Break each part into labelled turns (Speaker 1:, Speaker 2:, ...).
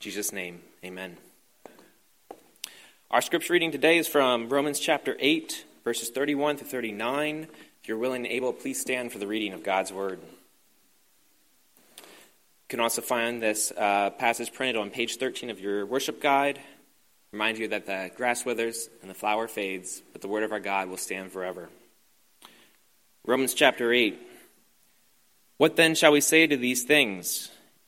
Speaker 1: Jesus' name, amen. Our scripture reading today is from Romans chapter 8, verses 31 through 39. If you're willing and able, please stand for the reading of God's word. You can also find this uh, passage printed on page 13 of your worship guide. Remind you that the grass withers and the flower fades, but the word of our God will stand forever. Romans chapter 8. What then shall we say to these things?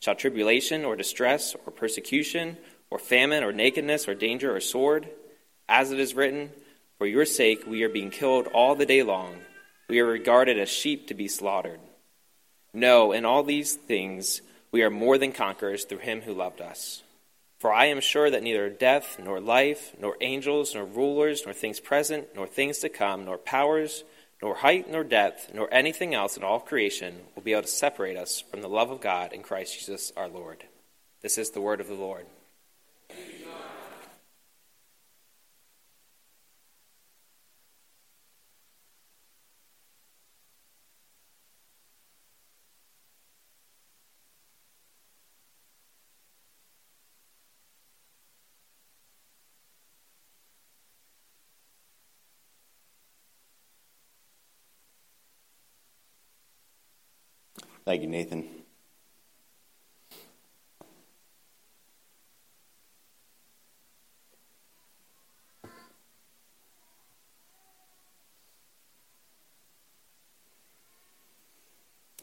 Speaker 1: Shall tribulation or distress or persecution or famine or nakedness or danger or sword? As it is written, For your sake we are being killed all the day long. We are regarded as sheep to be slaughtered. No, in all these things we are more than conquerors through him who loved us. For I am sure that neither death, nor life, nor angels, nor rulers, nor things present, nor things to come, nor powers, nor height, nor depth, nor anything else in all creation will be able to separate us from the love of God in Christ Jesus our Lord. This is the word of the Lord.
Speaker 2: Thank you, Nathan.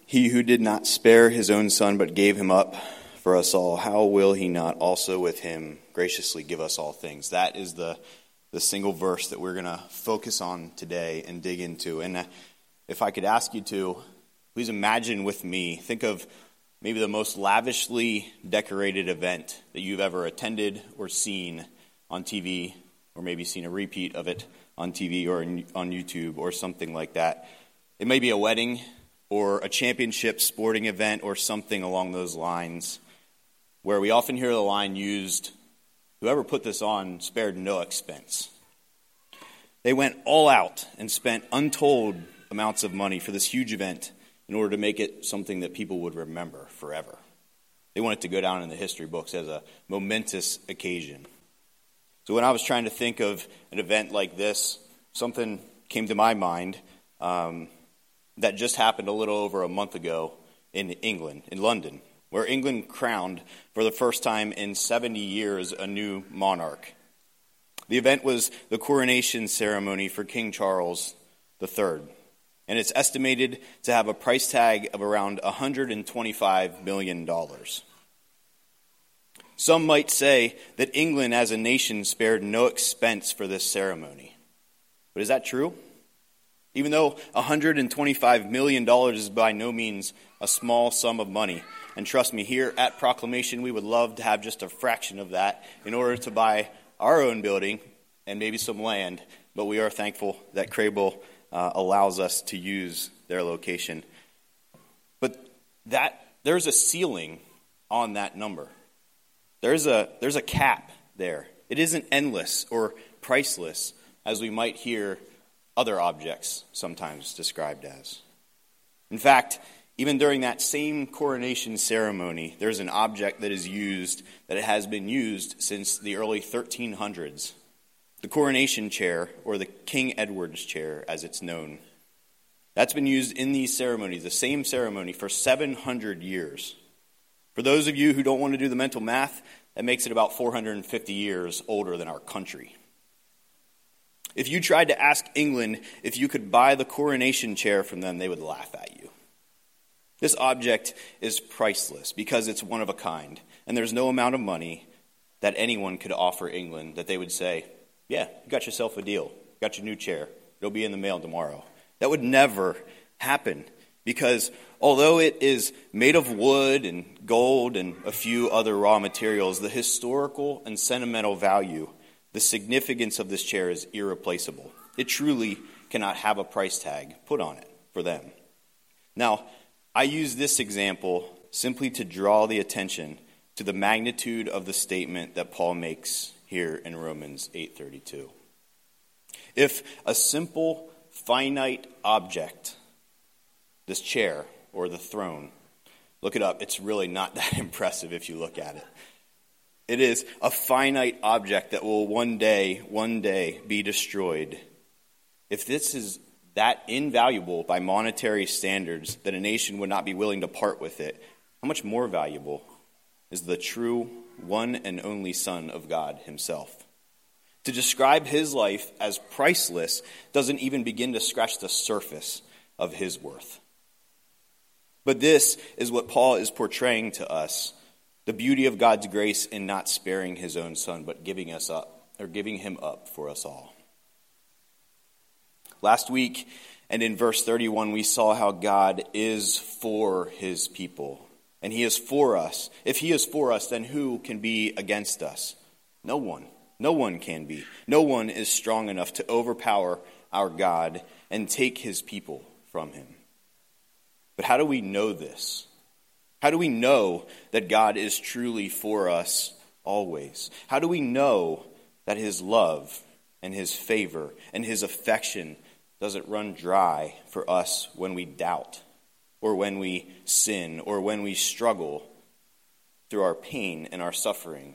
Speaker 2: He who did not spare his own son, but gave him up for us all, how will he not also with him graciously give us all things? That is the, the single verse that we're going to focus on today and dig into. And uh, if I could ask you to, Please imagine with me, think of maybe the most lavishly decorated event that you've ever attended or seen on TV, or maybe seen a repeat of it on TV or on YouTube or something like that. It may be a wedding or a championship sporting event or something along those lines, where we often hear the line used whoever put this on spared no expense. They went all out and spent untold amounts of money for this huge event in order to make it something that people would remember forever. They want it to go down in the history books as a momentous occasion. So when I was trying to think of an event like this, something came to my mind um, that just happened a little over a month ago in England, in London, where England crowned for the first time in 70 years a new monarch. The event was the coronation ceremony for King Charles III and it's estimated to have a price tag of around $125 million. Some might say that England as a nation spared no expense for this ceremony. But is that true? Even though $125 million is by no means a small sum of money, and trust me, here at Proclamation, we would love to have just a fraction of that in order to buy our own building and maybe some land, but we are thankful that Crable uh, allows us to use their location. But that there's a ceiling on that number. There's a there's a cap there. It isn't endless or priceless as we might hear other objects sometimes described as. In fact, even during that same coronation ceremony, there's an object that is used that has been used since the early 1300s the coronation chair, or the King Edward's chair as it's known. That's been used in these ceremonies, the same ceremony, for 700 years. For those of you who don't want to do the mental math, that makes it about 450 years older than our country. If you tried to ask England if you could buy the coronation chair from them, they would laugh at you. This object is priceless because it's one of a kind, and there's no amount of money that anyone could offer England that they would say, yeah, you got yourself a deal. got your new chair. It'll be in the mail tomorrow. That would never happen. Because although it is made of wood and gold and a few other raw materials, the historical and sentimental value, the significance of this chair is irreplaceable. It truly cannot have a price tag put on it for them. Now, I use this example simply to draw the attention to the magnitude of the statement that Paul makes here in Romans 8:32. If a simple finite object, this chair or the throne, look it up, it's really not that impressive if you look at it. It is a finite object that will one day, one day be destroyed. If this is that invaluable by monetary standards that a nation would not be willing to part with it, how much more valuable is the true one and only Son of God Himself? To describe His life as priceless doesn't even begin to scratch the surface of His worth. But this is what Paul is portraying to us the beauty of God's grace in not sparing His own Son, but giving us up, or giving Him up for us all. Last week, and in verse 31, we saw how God is for his people. And he is for us. If he is for us, then who can be against us? No one. No one can be. No one is strong enough to overpower our God and take his people from him. But how do we know this? How do we know that God is truly for us always? How do we know that his love and his favor and his affection doesn't run dry for us when we doubt, or when we sin, or when we struggle through our pain and our suffering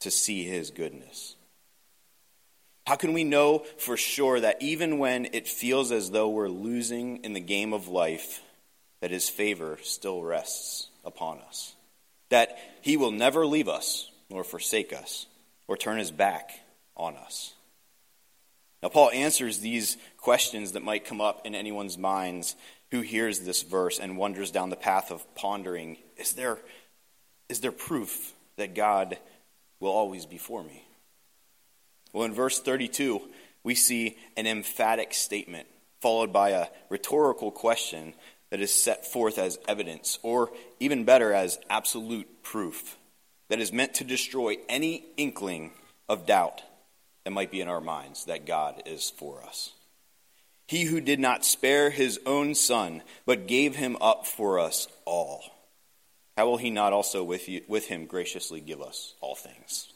Speaker 2: to see His goodness? How can we know for sure that even when it feels as though we're losing in the game of life, that His favor still rests upon us? That He will never leave us nor forsake us or turn His back on us? Now, Paul answers these questions that might come up in anyone's minds who hears this verse and wanders down the path of pondering is there, is there proof that God will always be for me? Well, in verse 32, we see an emphatic statement followed by a rhetorical question that is set forth as evidence, or even better, as absolute proof, that is meant to destroy any inkling of doubt that might be in our minds that God is for us. He who did not spare his own son, but gave him up for us all, how will he not also with, you, with him graciously give us all things?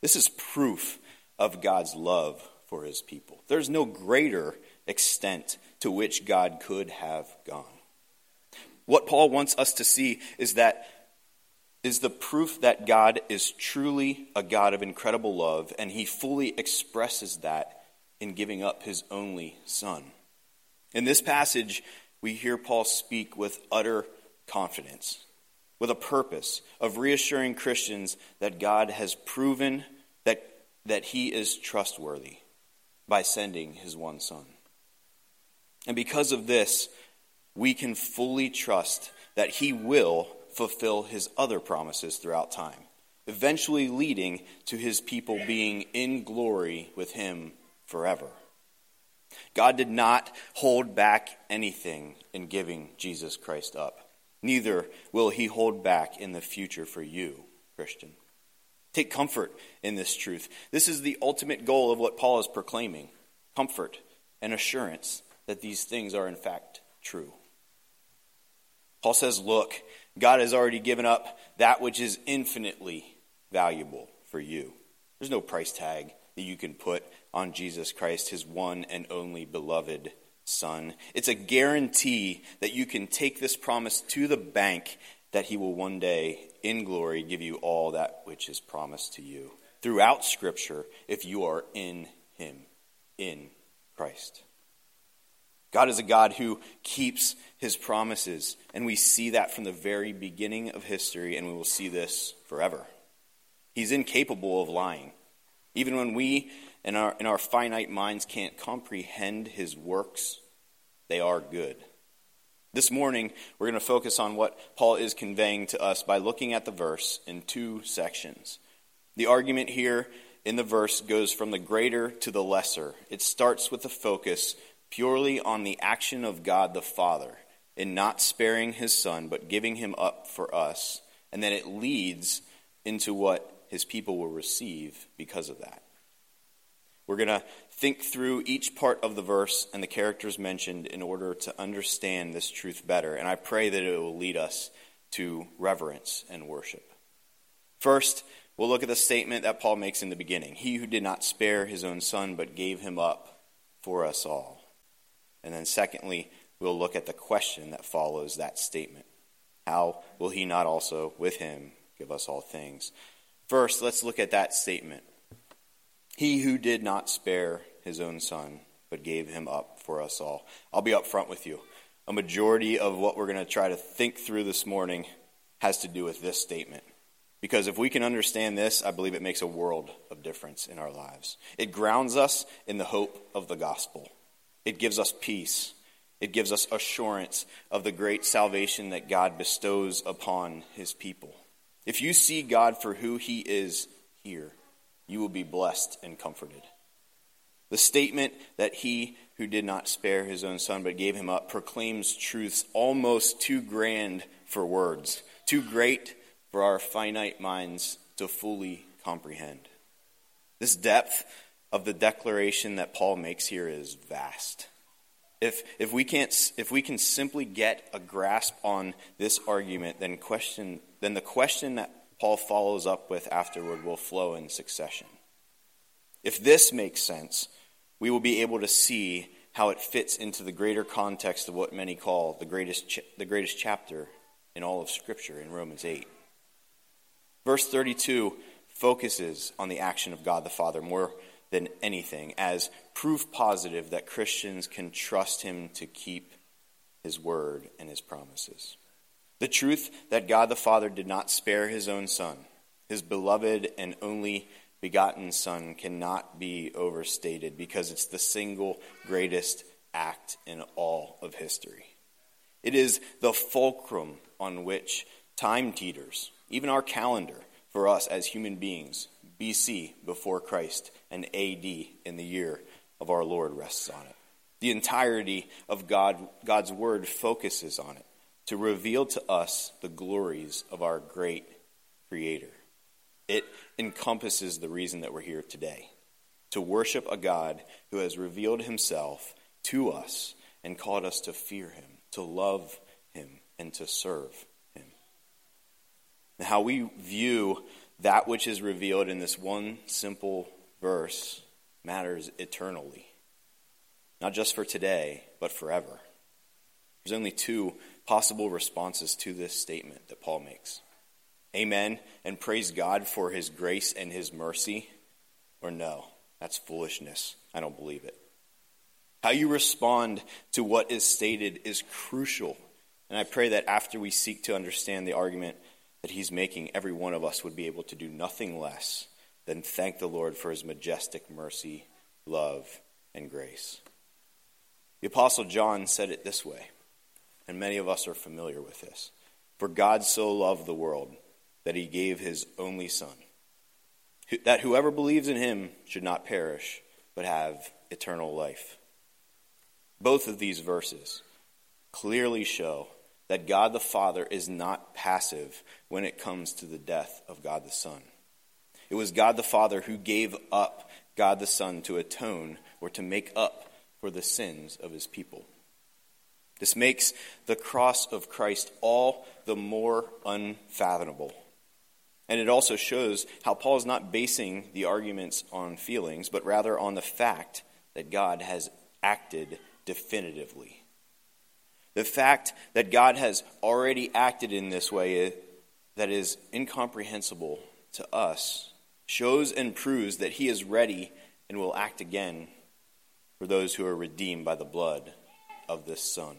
Speaker 2: This is proof of God's love for his people. There's no greater extent to which God could have gone. What Paul wants us to see is that is the proof that God is truly a God of incredible love, and he fully expresses that in giving up his only Son. In this passage, we hear Paul speak with utter confidence, with a purpose of reassuring Christians that God has proven that, that he is trustworthy by sending his one Son. And because of this, we can fully trust that he will fulfill his other promises throughout time, eventually leading to his people being in glory with him forever. God did not hold back anything in giving Jesus Christ up. Neither will he hold back in the future for you, Christian. Take comfort in this truth. This is the ultimate goal of what Paul is proclaiming comfort and assurance that these things are in fact true. Paul says, Look, God has already given up that which is infinitely valuable for you. There's no price tag that you can put on Jesus Christ, his one and only beloved Son. It's a guarantee that you can take this promise to the bank that he will one day, in glory, give you all that which is promised to you throughout Scripture if you are in him, in Christ. God is a God who keeps his promises, and we see that from the very beginning of history, and we will see this forever. He's incapable of lying. Even when we, in our, in our finite minds, can't comprehend his works, they are good. This morning, we're going to focus on what Paul is conveying to us by looking at the verse in two sections. The argument here in the verse goes from the greater to the lesser. It starts with a focus purely on the action of God the Father in not sparing his son, but giving him up for us. And then it leads into what his people will receive because of that. We're going to think through each part of the verse and the characters mentioned in order to understand this truth better. And I pray that it will lead us to reverence and worship. First, we'll look at the statement that Paul makes in the beginning He who did not spare his own son, but gave him up for us all. And then, secondly, we'll look at the question that follows that statement How will he not also, with him, give us all things? First, let's look at that statement. He who did not spare his own son, but gave him up for us all. I'll be up front with you. A majority of what we're going to try to think through this morning has to do with this statement. Because if we can understand this, I believe it makes a world of difference in our lives. It grounds us in the hope of the gospel. It gives us peace. It gives us assurance of the great salvation that God bestows upon his people. If you see God for who he is here, you will be blessed and comforted. The statement that he who did not spare his own son but gave him up proclaims truths almost too grand for words, too great for our finite minds to fully comprehend. This depth of the declaration that Paul makes here is vast. If, if, we can't, if we can simply get a grasp on this argument, then, question, then the question that Paul follows up with afterward will flow in succession. If this makes sense, we will be able to see how it fits into the greater context of what many call the greatest, ch- the greatest chapter in all of Scripture in Romans 8. Verse 32 focuses on the action of God the Father more than anything as proof positive that Christians can trust him to keep his word and his promises. The truth that God the Father did not spare his own Son, his beloved and only begotten Son, cannot be overstated because it's the single greatest act in all of history. It is the fulcrum on which time teeters, even our calendar, for us as human beings, BC before Christ, and AD in the year of our Lord rests on it. The entirety of God, God's word focuses on it to reveal to us the glories of our great Creator. It encompasses the reason that we're here today to worship a God who has revealed himself to us and called us to fear him, to love him, and to serve him. and how we view that which is revealed in this one simple verse matters eternally. Not just for today, but forever. There's only two possible responses to this statement that Paul makes Amen and praise God for his grace and his mercy, or no, that's foolishness. I don't believe it. How you respond to what is stated is crucial. And I pray that after we seek to understand the argument that he's making, every one of us would be able to do nothing less than thank the Lord for his majestic mercy, love, and grace. The Apostle John said it this way, and many of us are familiar with this. For God so loved the world that he gave his only Son, that whoever believes in him should not perish, but have eternal life. Both of these verses clearly show that God the Father is not passive when it comes to the death of God the Son. It was God the Father who gave up God the Son to atone or to make up for the sins of his people. This makes the cross of Christ all the more unfathomable. And it also shows how Paul is not basing the arguments on feelings, but rather on the fact that God has acted definitively. The fact that God has already acted in this way eh, that is incomprehensible to us shows and proves that He is ready and will act again for those who are redeemed by the blood of this Son.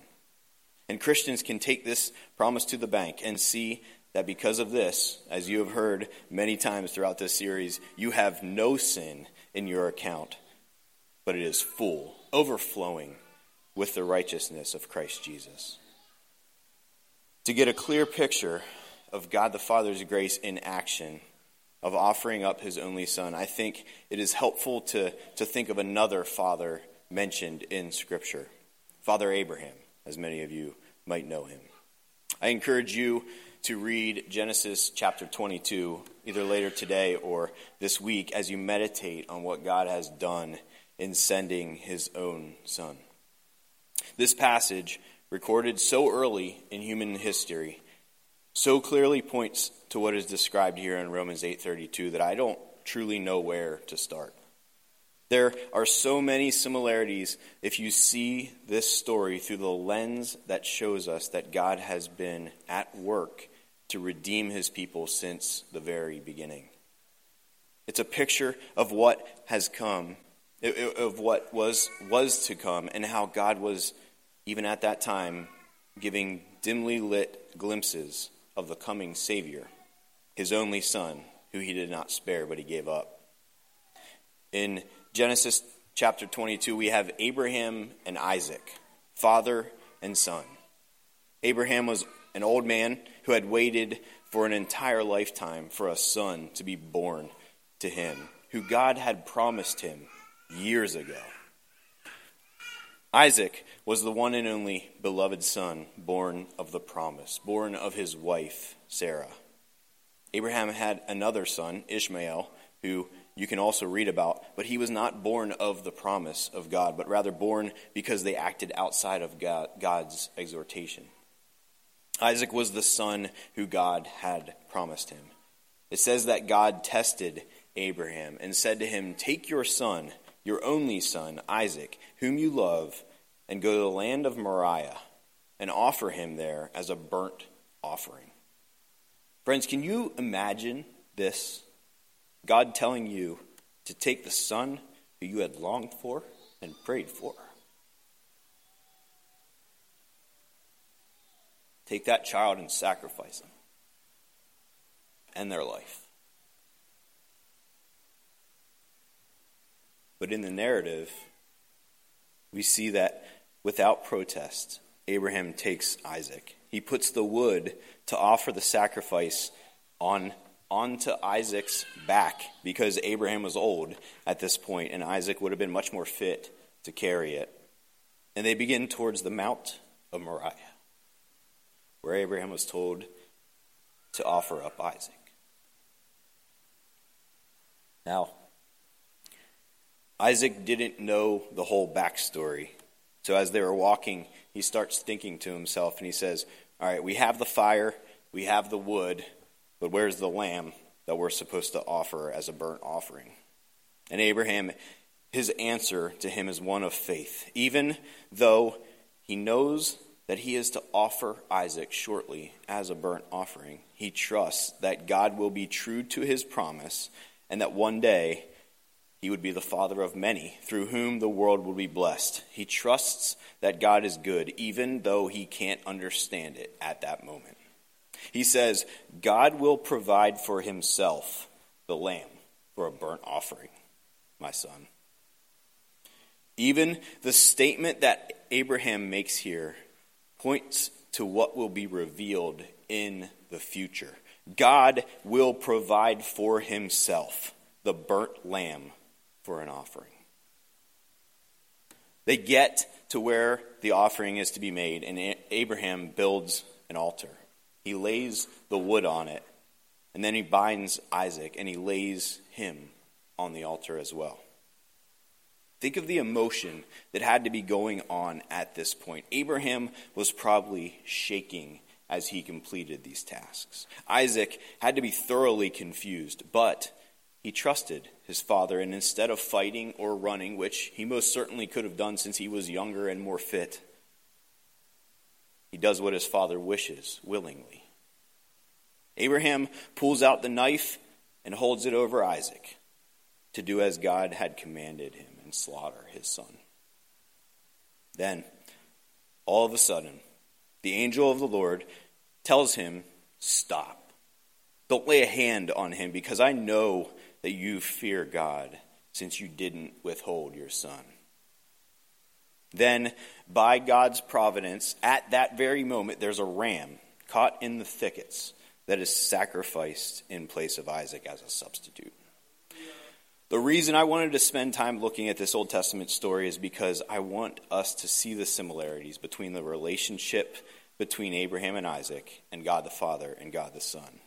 Speaker 2: And Christians can take this promise to the bank and see that because of this, as you have heard many times throughout this series, you have no sin in your account, but it is full, overflowing with the righteousness of Christ Jesus. To get a clear picture of God the Father's grace in action, of offering up his only Son, I think it is helpful to, to think of another father mentioned in Scripture Father Abraham, as many of you might know him. I encourage you to read Genesis chapter 22, either later today or this week, as you meditate on what God has done in sending his own son. This passage, recorded so early in human history, so clearly points to what is described here in Romans 8:32 that I don't truly know where to start. There are so many similarities if you see this story through the lens that shows us that God has been at work to redeem his people since the very beginning. It's a picture of what has come, of what was, was to come, and how God was, even at that time, giving dimly lit glimpses of the coming Savior, his only Son, who he did not spare, but he gave up. In Genesis chapter 22, we have Abraham and Isaac, father and son. Abraham was an old man who had waited for an entire lifetime for a son to be born to him, who God had promised him years ago. Isaac was the one and only beloved son born of the promise, born of his wife, Sarah. Abraham had another son, Ishmael, who you can also read about, but he was not born of the promise of God, but rather born because they acted outside of God, God's exhortation. Isaac was the son who God had promised him. It says that God tested Abraham and said to him, Take your son, your only son, Isaac, whom you love, and go to the land of Moriah and offer him there as a burnt offering. Friends, can you imagine this? God telling you to take the son who you had longed for and prayed for. Take that child and sacrifice him and their life. But in the narrative, we see that without protest, Abraham takes Isaac. He puts the wood to offer the sacrifice on onto Isaac's back because Abraham was old at this point and Isaac would have been much more fit to carry it. And they begin towards the Mount of Moriah, where Abraham was told to offer up Isaac. Now, Isaac didn't know the whole backstory. So as they were walking, he starts thinking to himself and he says, All right, we have the fire, we have the wood, but where's the lamb that we're supposed to offer as a burnt offering? And Abraham, his answer to him is one of faith. Even though he knows that he is to offer Isaac shortly as a burnt offering, he trusts that God will be true to his promise and that one day he would be the father of many, through whom the world will be blessed. He trusts that God is good, even though he can't understand it at that moment. He says, God will provide for himself the lamb for a burnt offering, my son. Even the statement that Abraham makes here points to what will be revealed in the future. God will provide for himself the burnt lamb for an offering. They get to where the offering is to be made, and Abraham builds an altar. He lays the wood on it, and then he binds Isaac and he lays him on the altar as well. Think of the emotion that had to be going on at this point. Abraham was probably shaking as he completed these tasks. Isaac had to be thoroughly confused, but he trusted his father, and instead of fighting or running, which he most certainly could have done since he was younger and more fit, he does what his father wishes willingly. Abraham pulls out the knife and holds it over Isaac to do as God had commanded him and slaughter his son. Then, all of a sudden, the angel of the Lord tells him, Stop. Don't lay a hand on him because I know that you fear God since you didn't withhold your son. Then, by God's providence, at that very moment, there's a ram caught in the thickets that is sacrificed in place of Isaac as a substitute. The reason I wanted to spend time looking at this Old Testament story is because I want us to see the similarities between the relationship between Abraham and Isaac and God the Father and God the Son.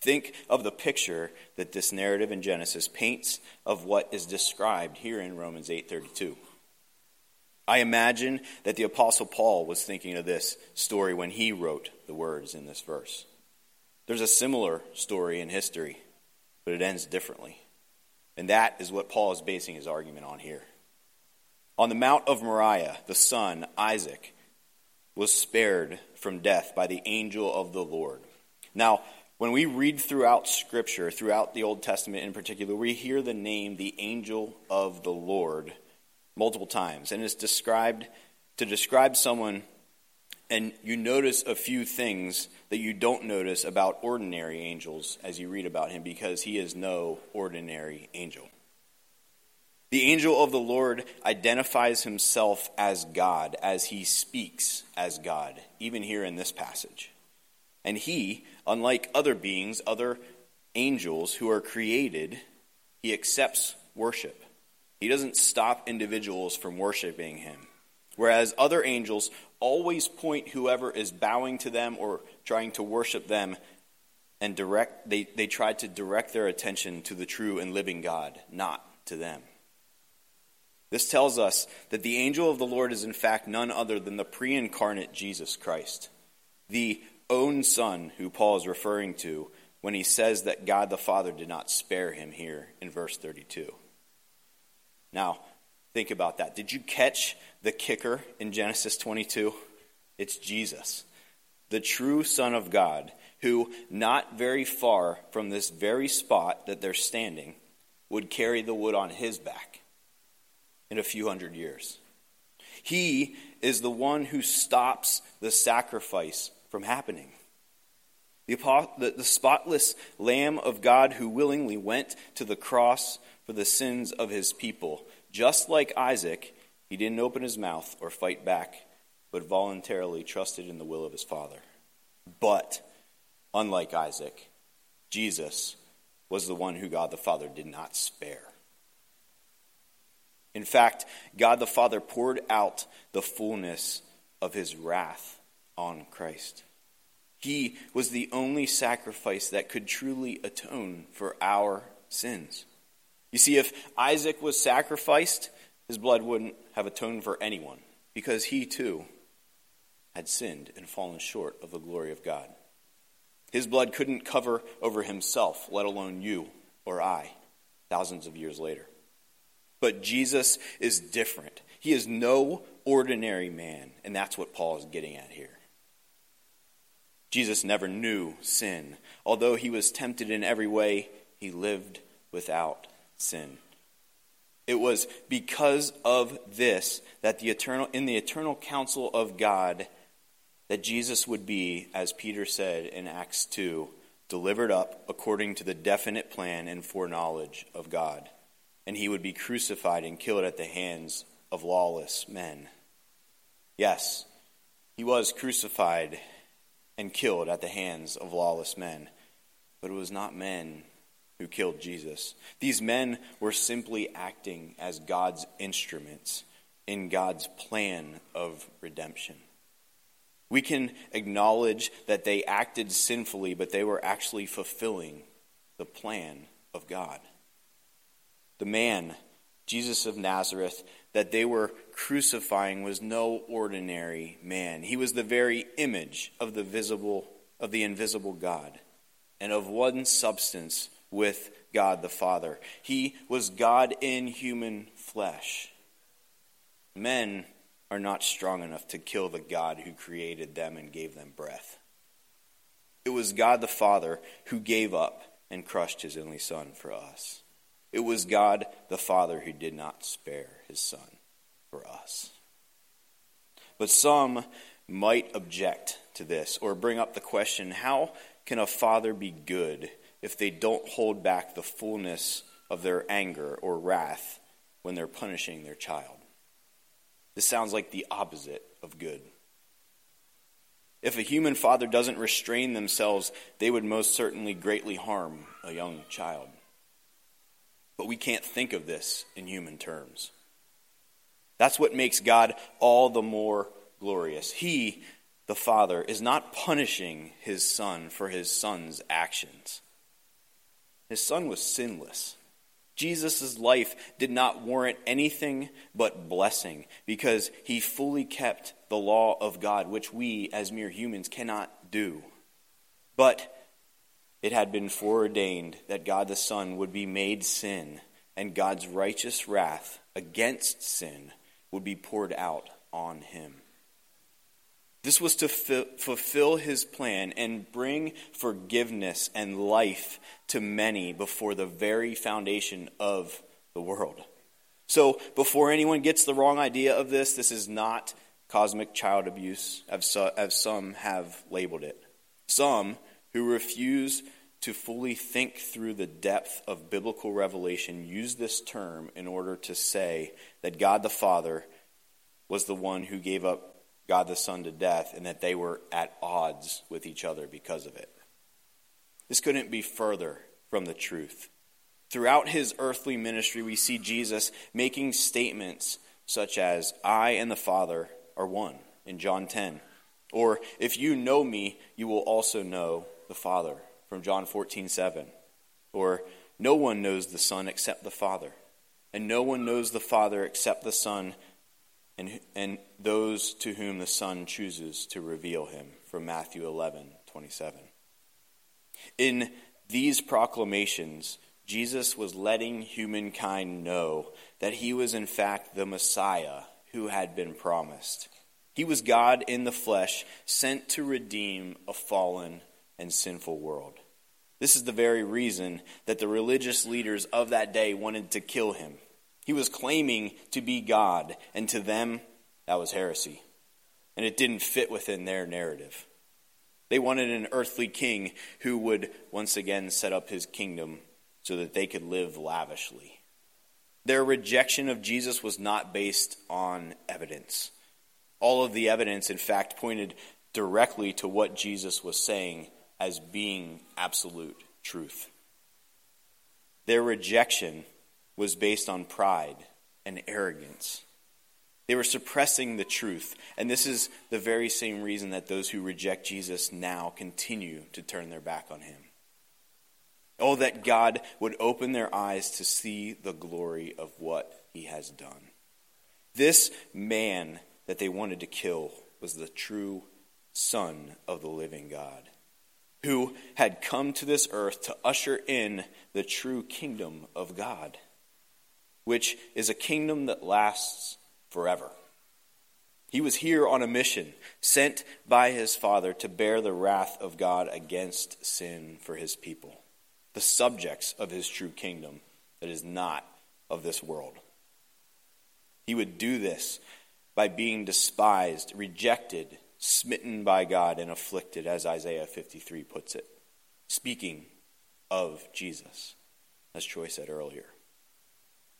Speaker 2: Think of the picture that this narrative in Genesis paints of what is described here in Romans 8:32. I imagine that the apostle Paul was thinking of this story when he wrote the words in this verse. There's a similar story in history, but it ends differently. And that is what Paul is basing his argument on here. On the Mount of Moriah, the son, Isaac, was spared from death by the angel of the Lord. Now, when we read throughout Scripture, throughout the Old Testament in particular, we hear the name the angel of the Lord multiple times. And it's described to describe someone, and you notice a few things that you don't notice about ordinary angels as you read about him because he is no ordinary angel. The angel of the Lord identifies himself as God as he speaks as God, even here in this passage. And he, unlike other beings, other angels who are created, he accepts worship. He doesn't stop individuals from worshiping him. Whereas other angels always point whoever is bowing to them or trying to worship them and direct they, they try to direct their attention to the true and living God, not to them. This tells us that the angel of the Lord is in fact none other than the pre incarnate Jesus Christ, the own Son who Paul is referring to when he says that God the Father did not spare him here in verse 32. Now, think about that. Did you catch the kicker in Genesis 22? It's Jesus, the true Son of God, who, not very far from this very spot that they're standing, would carry the wood on his back in a few hundred years. He is the one who stops the sacrifice from happening. The, the, spotless Lamb of God who willingly went to the cross for the sins of his people. Just like Isaac, he didn't open his mouth or fight back, but voluntarily trusted in the will of his Father. But, unlike Isaac, Jesus was the one who God the Father did not spare. In fact, God the Father poured out the fullness of his wrath on Christ. He was the only sacrifice that could truly atone for our sins. You see, if Isaac was sacrificed, his blood wouldn't have atoned for anyone, because he too had sinned and fallen short of the glory of God. His blood couldn't cover over himself, let alone you or I, thousands of years later. But Jesus is different. He is no ordinary man, and that's what Paul is getting at here. Jesus never knew sin. Although he was tempted in every way, he lived without sin. It was because of this that the eternal in the eternal counsel of God that Jesus would be, as Peter said in Acts 2, delivered up according to the definite plan and foreknowledge of God and he would be crucified and killed at the hands of lawless men. Yes, he was crucified and killed at the hands of lawless men, but it was not men who killed Jesus. These men were simply acting as God's instruments in God's plan of redemption. We can acknowledge that they acted sinfully, but they were actually fulfilling the plan of God the man, Jesus of Nazareth, that they were crucifying was no ordinary man. He was the very image of the visible of the invisible God and of one substance with God the Father. He was God in human flesh. Men are not strong enough to kill the God who created them and gave them breath. It was God the Father who gave up and crushed his only Son for us. It was God the Father who did not spare his Son for us. But some might object to this or bring up the question how can a father be good if they don't hold back the fullness of their anger or wrath when they're punishing their child? This sounds like the opposite of good. If a human father doesn't restrain themselves, they would most certainly greatly harm a young child. But we can't think of this in human terms. That's what makes God all the more glorious. He the Father, is not punishing his Son for his Son's actions. His Son was sinless. Jesus' life did not warrant anything but blessing because he fully kept the law of God, which we as mere humans cannot do. But it had been foreordained that God the Son would be made sin, and God's righteous wrath against sin would be poured out on him. This was to fulfill his plan and bring forgiveness and life to many before the very foundation of the world. So, before anyone gets the wrong idea of this, this is not cosmic child abuse, as some have labeled it. Some who refuse to fully think through the depth of biblical revelation use this term in order to say that God the Father was the one who gave up God the Son to death and that they were at odds with each other because of it. This couldn't be further from the truth. Throughout his earthly ministry, we see Jesus making statements such as, I and the Father are one, in John 10. Or, if you know me, you will also know the Father, from John 14, 7. Or, no one knows the Son except the Father, and no one knows the Father except the Son and, and those to whom the Son chooses to reveal him, from Matthew 11, 27. In these proclamations, Jesus was letting humankind know that he was in fact the Messiah who had been promised. He was God in the flesh, sent to redeem a fallen and sinful world. This is the very reason that the religious leaders of that day wanted to kill him. He was claiming to be God, and to them, that was heresy. And it didn't fit within their narrative. They wanted an earthly king who would once again set up his kingdom so that they could live lavishly. Their rejection of Jesus was not based on evidence. All of the evidence, in fact, pointed directly to what Jesus was saying as being absolute truth. Their rejection was based on pride and arrogance. They were suppressing the truth. And this is the very same reason that those who reject Jesus now continue to turn their back on him. Oh, that God would open their eyes to see the glory of what he has done. This man that they wanted to kill was the true Son of the living God, who had come to this earth to usher in the true kingdom of God which is a kingdom that lasts forever. He was here on a mission, sent by his Father to bear the wrath of God against sin for his people, the subjects of his true kingdom that is not of this world. He would do this by being despised, rejected, smitten by God, and afflicted, as Isaiah 53 puts it, speaking of Jesus, as Troy said earlier.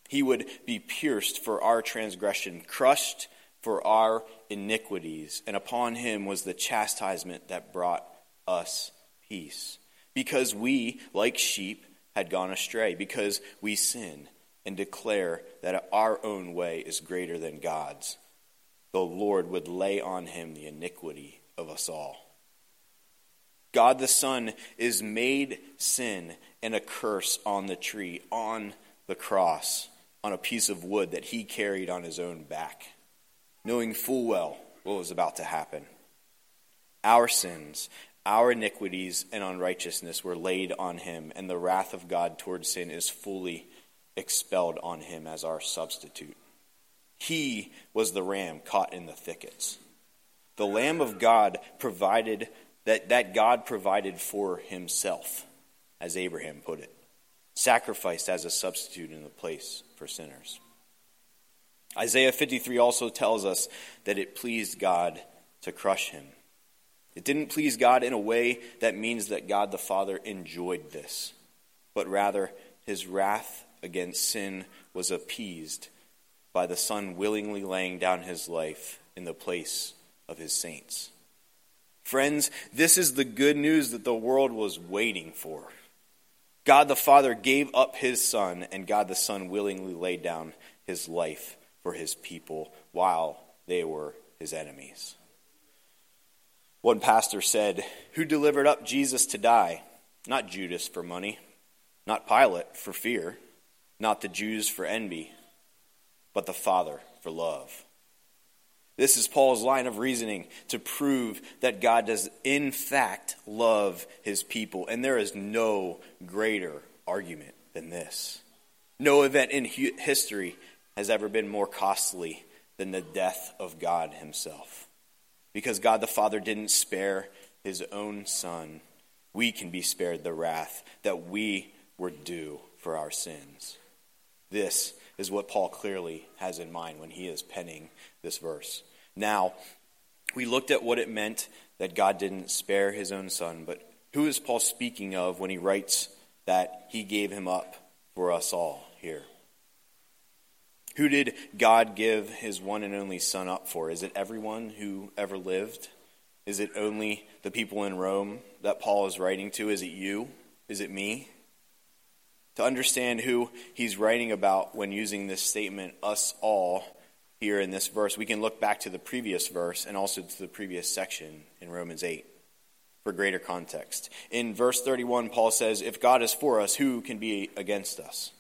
Speaker 2: He would be pierced for our transgression, crushed for our iniquities, and upon him was the chastisement that brought us peace. Because we, like sheep, had gone astray, because we sin and declare that our own way is greater than God's, the Lord would lay on him the iniquity of us all. God the Son is made sin and a curse on the tree, on the cross on a piece of wood that he carried on his own back, knowing full well what was about to happen. Our sins, our iniquities, and unrighteousness were laid on him, and the wrath of God towards sin is fully expelled on him as our substitute. He was the ram caught in the thickets. The Lamb of God provided that, that God provided for himself, as Abraham put it sacrificed as a substitute in the place for sinners. Isaiah 53 also tells us that it pleased God to crush him. It didn't please God in a way that means that God the Father enjoyed this, but rather his wrath against sin was appeased by the Son willingly laying down his life in the place of his saints. Friends, this is the good news that the world was waiting for. God the Father gave up his Son, and God the Son willingly laid down his life for his people while they were his enemies. One pastor said, Who delivered up Jesus to die? Not Judas for money, not Pilate for fear, not the Jews for envy, but the Father for love. This is Paul's line of reasoning to prove that God does, in fact, love his people. And there is no greater argument than this. No event in history has ever been more costly than the death of God himself. Because God the Father didn't spare his own Son, we can be spared the wrath that we were due for our sins. This is what Paul clearly has in mind when he is penning this verse. Now, we looked at what it meant that God didn't spare his own son, but who is Paul speaking of when he writes that he gave him up for us all here? Who did God give his one and only son up for? Is it everyone who ever lived? Is it only the people in Rome that Paul is writing to? Is it you? Is it me? To understand who he's writing about when using this statement, us all, here in this verse, we can look back to the previous verse and also to the previous section in Romans 8 for greater context. In verse 31, Paul says, If God is for us, who can be against us?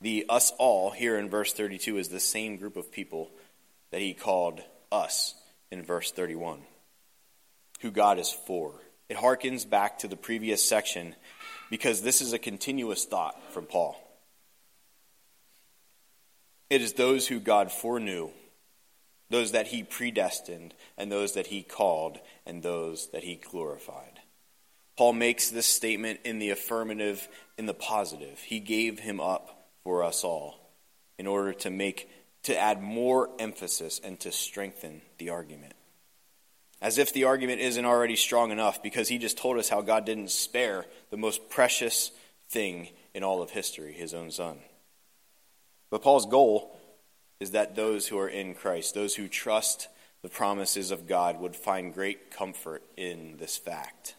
Speaker 2: The us all here in verse 32 is the same group of people that he called us in verse 31, who God is for. It harkens back to the previous section because this is a continuous thought from Paul. It is those who God foreknew, those that he predestined, and those that he called, and those that he glorified. Paul makes this statement in the affirmative, in the positive. He gave him up for us all in order to make to add more emphasis and to strengthen the argument. As if the argument isn't already strong enough because he just told us how God didn't spare the most precious thing in all of history, his own son. But Paul's goal is that those who are in Christ, those who trust the promises of God, would find great comfort in this fact.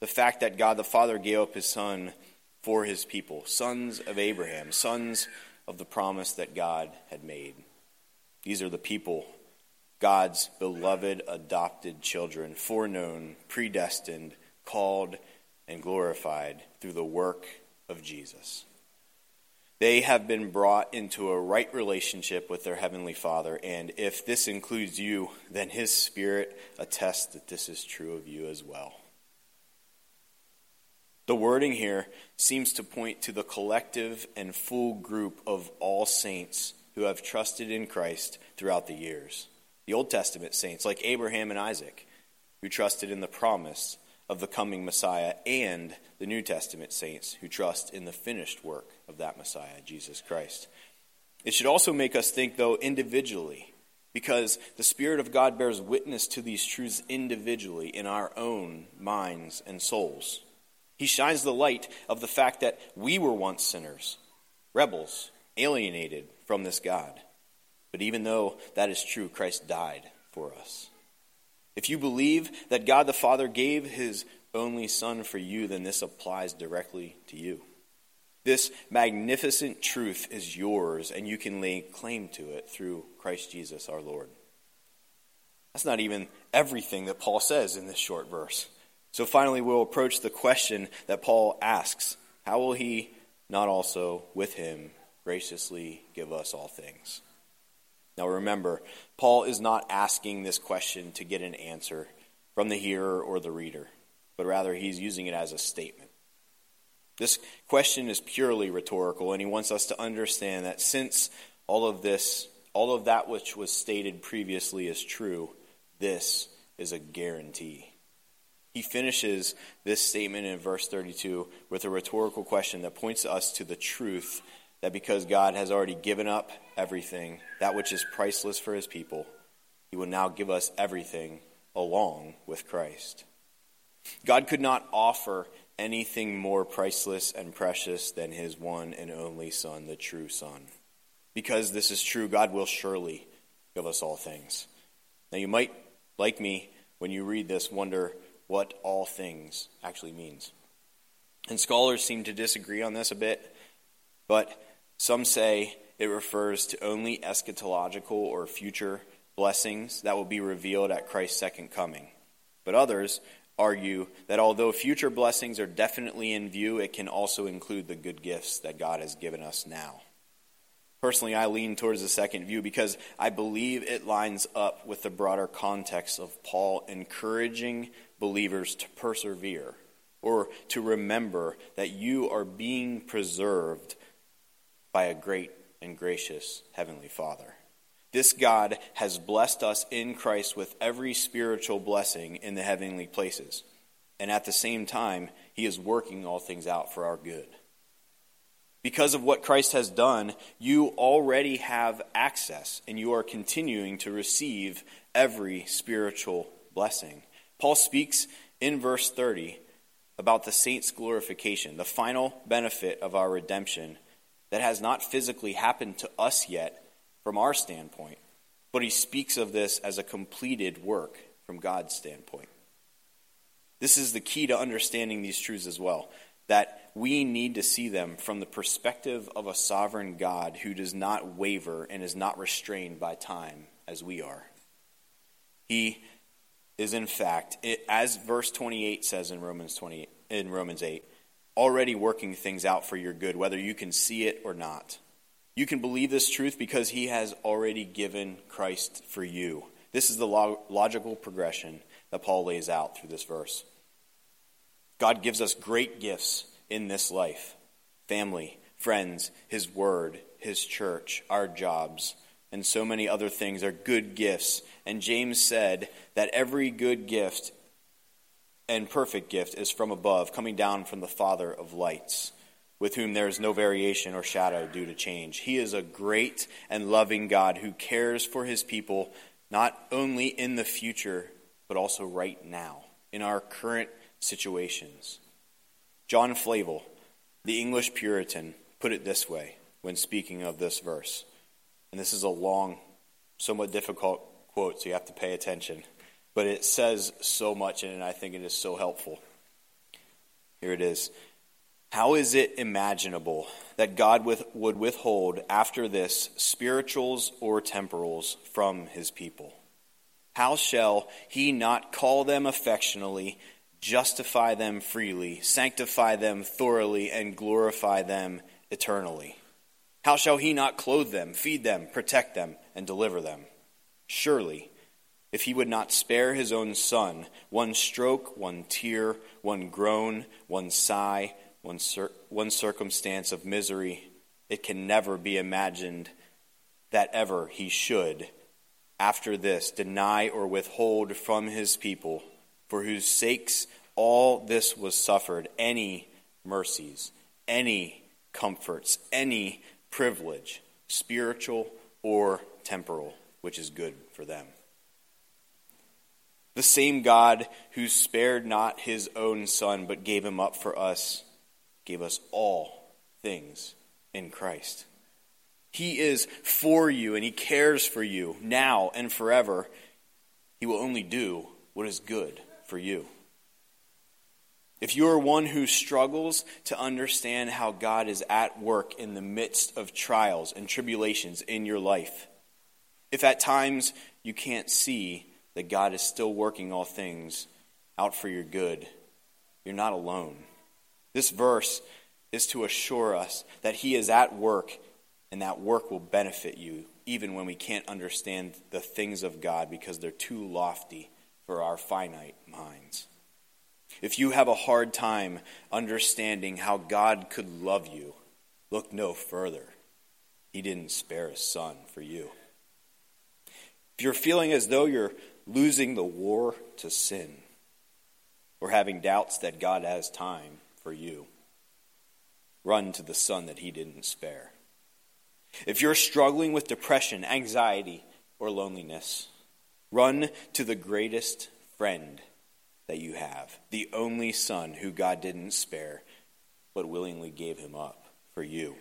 Speaker 2: The fact that God the Father gave up his Son for his people, sons of Abraham, sons of the promise that God had made. These are the people, God's beloved adopted children, foreknown, predestined, called, and glorified through the work of Jesus. They have been brought into a right relationship with their Heavenly Father, and if this includes you, then His Spirit attests that this is true of you as well. The wording here seems to point to the collective and full group of all saints who have trusted in Christ throughout the years. The Old Testament saints, like Abraham and Isaac, who trusted in the promise of the coming Messiah and the New Testament saints who trust in the finished work of that Messiah, Jesus Christ. It should also make us think, though, individually, because the Spirit of God bears witness to these truths individually in our own minds and souls. He shines the light of the fact that we were once sinners, rebels, alienated from this God. But even though that is true, Christ died for us. If you believe that God the Father gave his only Son for you, then this applies directly to you. This magnificent truth is yours, and you can lay claim to it through Christ Jesus our Lord. That's not even everything that Paul says in this short verse. So finally, we'll approach the question that Paul asks How will he not also with him graciously give us all things? Now remember, Paul is not asking this question to get an answer from the hearer or the reader, but rather he's using it as a statement. This question is purely rhetorical, and he wants us to understand that since all of this, all of that which was stated previously is true, this is a guarantee. He finishes this statement in verse 32 with a rhetorical question that points us to the truth that because God has already given up everything, that which is priceless for his people, he will now give us everything along with Christ. God could not offer anything more priceless and precious than his one and only Son, the true Son. Because this is true, God will surely give us all things. Now, you might, like me, when you read this, wonder what all things actually means. And scholars seem to disagree on this a bit, but some say it refers to only eschatological or future blessings that will be revealed at Christ's second coming. But others argue that although future blessings are definitely in view, it can also include the good gifts that God has given us now. Personally, I lean towards the second view because I believe it lines up with the broader context of Paul encouraging believers to persevere or to remember that you are being preserved by a great and gracious Heavenly Father. This God has blessed us in Christ with every spiritual blessing in the heavenly places. And at the same time, He is working all things out for our good. Because of what Christ has done, you already have access and you are continuing to receive every spiritual blessing. Paul speaks in verse 30 about the saints' glorification, the final benefit of our redemption that has not physically happened to us yet from our standpoint, but he speaks of this as a completed work from God's standpoint. This is the key to understanding these truths as well that we need to see them from the perspective of a sovereign God who does not waver and is not restrained by time as we are. He is in fact, it, as verse 28 says in Romans 20 in Romans 8, already working things out for your good whether you can see it or not. You can believe this truth because he has already given Christ for you. This is the log- logical progression that Paul lays out through this verse. God gives us great gifts in this life family, friends, His Word, His church, our jobs, and so many other things are good gifts. And James said that every good gift and perfect gift is from above, coming down from the Father of lights, with whom there is no variation or shadow due to change. He is a great and loving God who cares for His people not only in the future, but also right now, in our current situations. John Flavel, the English Puritan, put it this way when speaking of this verse. And this is a long, somewhat difficult quote, so you have to pay attention. But it says so much, in it, and I think it is so helpful. Here it is. How is it imaginable that God with, would withhold after this spirituals or temporals from his people? How shall he not call them affectionately justify them freely, sanctify them thoroughly, and glorify them eternally. How shall he not clothe them, feed them, protect them, and deliver them? Surely, if he would not spare his own son, one stroke, one tear, one groan, one sigh, one, cir- one circumstance of misery, it can never be imagined that ever he should, after this, deny or withhold from his people for whose sakes all this was suffered, any mercies, any comforts, any privilege, spiritual or temporal, which is good for them. The same God who spared not his own Son, but gave him up for us, gave us all things in Christ. He is for you and he cares for you now and forever. He will only do what is good for you. If you are one who struggles to understand how God is at work in the midst of trials and tribulations in your life, if at times you can't see that God is still working all things out for your good, you're not alone. This verse is to assure us that He is at work and that work will benefit you even when we can't understand the things of God because they're too lofty for our finite minds. If you have a hard time understanding how God could love you, look no further. He didn't spare his son for you. If you're feeling as though you're losing the war to sin, or having doubts that God has time for you, run to the son that he didn't spare. If you're struggling with depression, anxiety, or loneliness, Run to the greatest friend that you have, the only son who God didn't spare, but willingly gave him up for you.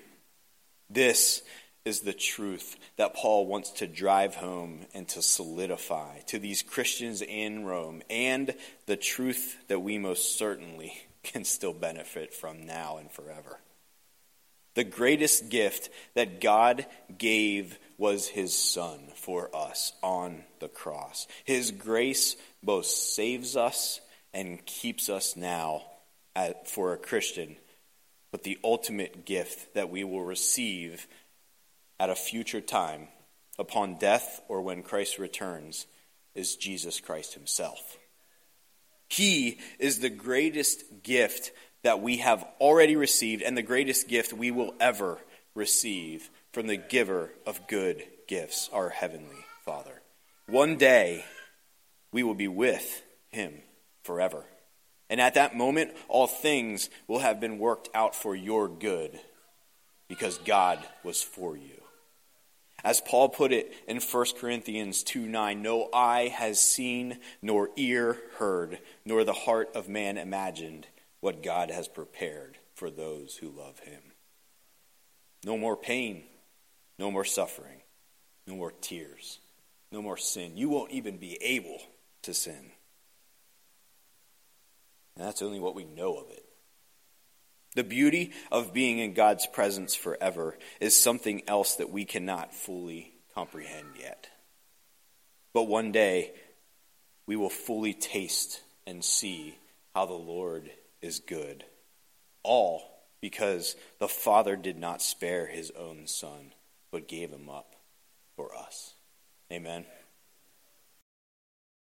Speaker 2: This is the truth that Paul wants to drive home and to solidify to these Christians in Rome, and the truth that we most certainly can still benefit from now and forever. The greatest gift that God gave was his son for us on the cross. His grace both saves us and keeps us now for a Christian, but the ultimate gift that we will receive at a future time upon death or when Christ returns is Jesus Christ himself. He is the greatest gift that we have already received and the greatest gift we will ever receive from the giver of good gifts, our Heavenly Father. One day, we will be with Him forever. And at that moment, all things will have been worked out for your good because God was for you. As Paul put it in 1 Corinthians 2 9, no eye has seen, nor ear heard, nor the heart of man imagined what God has prepared for those who love him. No more pain, no more suffering, no more tears, no more sin. You won't even be able to sin. And that's only what we know of it. The beauty of being in God's presence forever is something else that we cannot fully comprehend yet. But one day, we will fully taste and see how the Lord is good. All because the Father did not spare his own Son, but gave him up for us. Amen.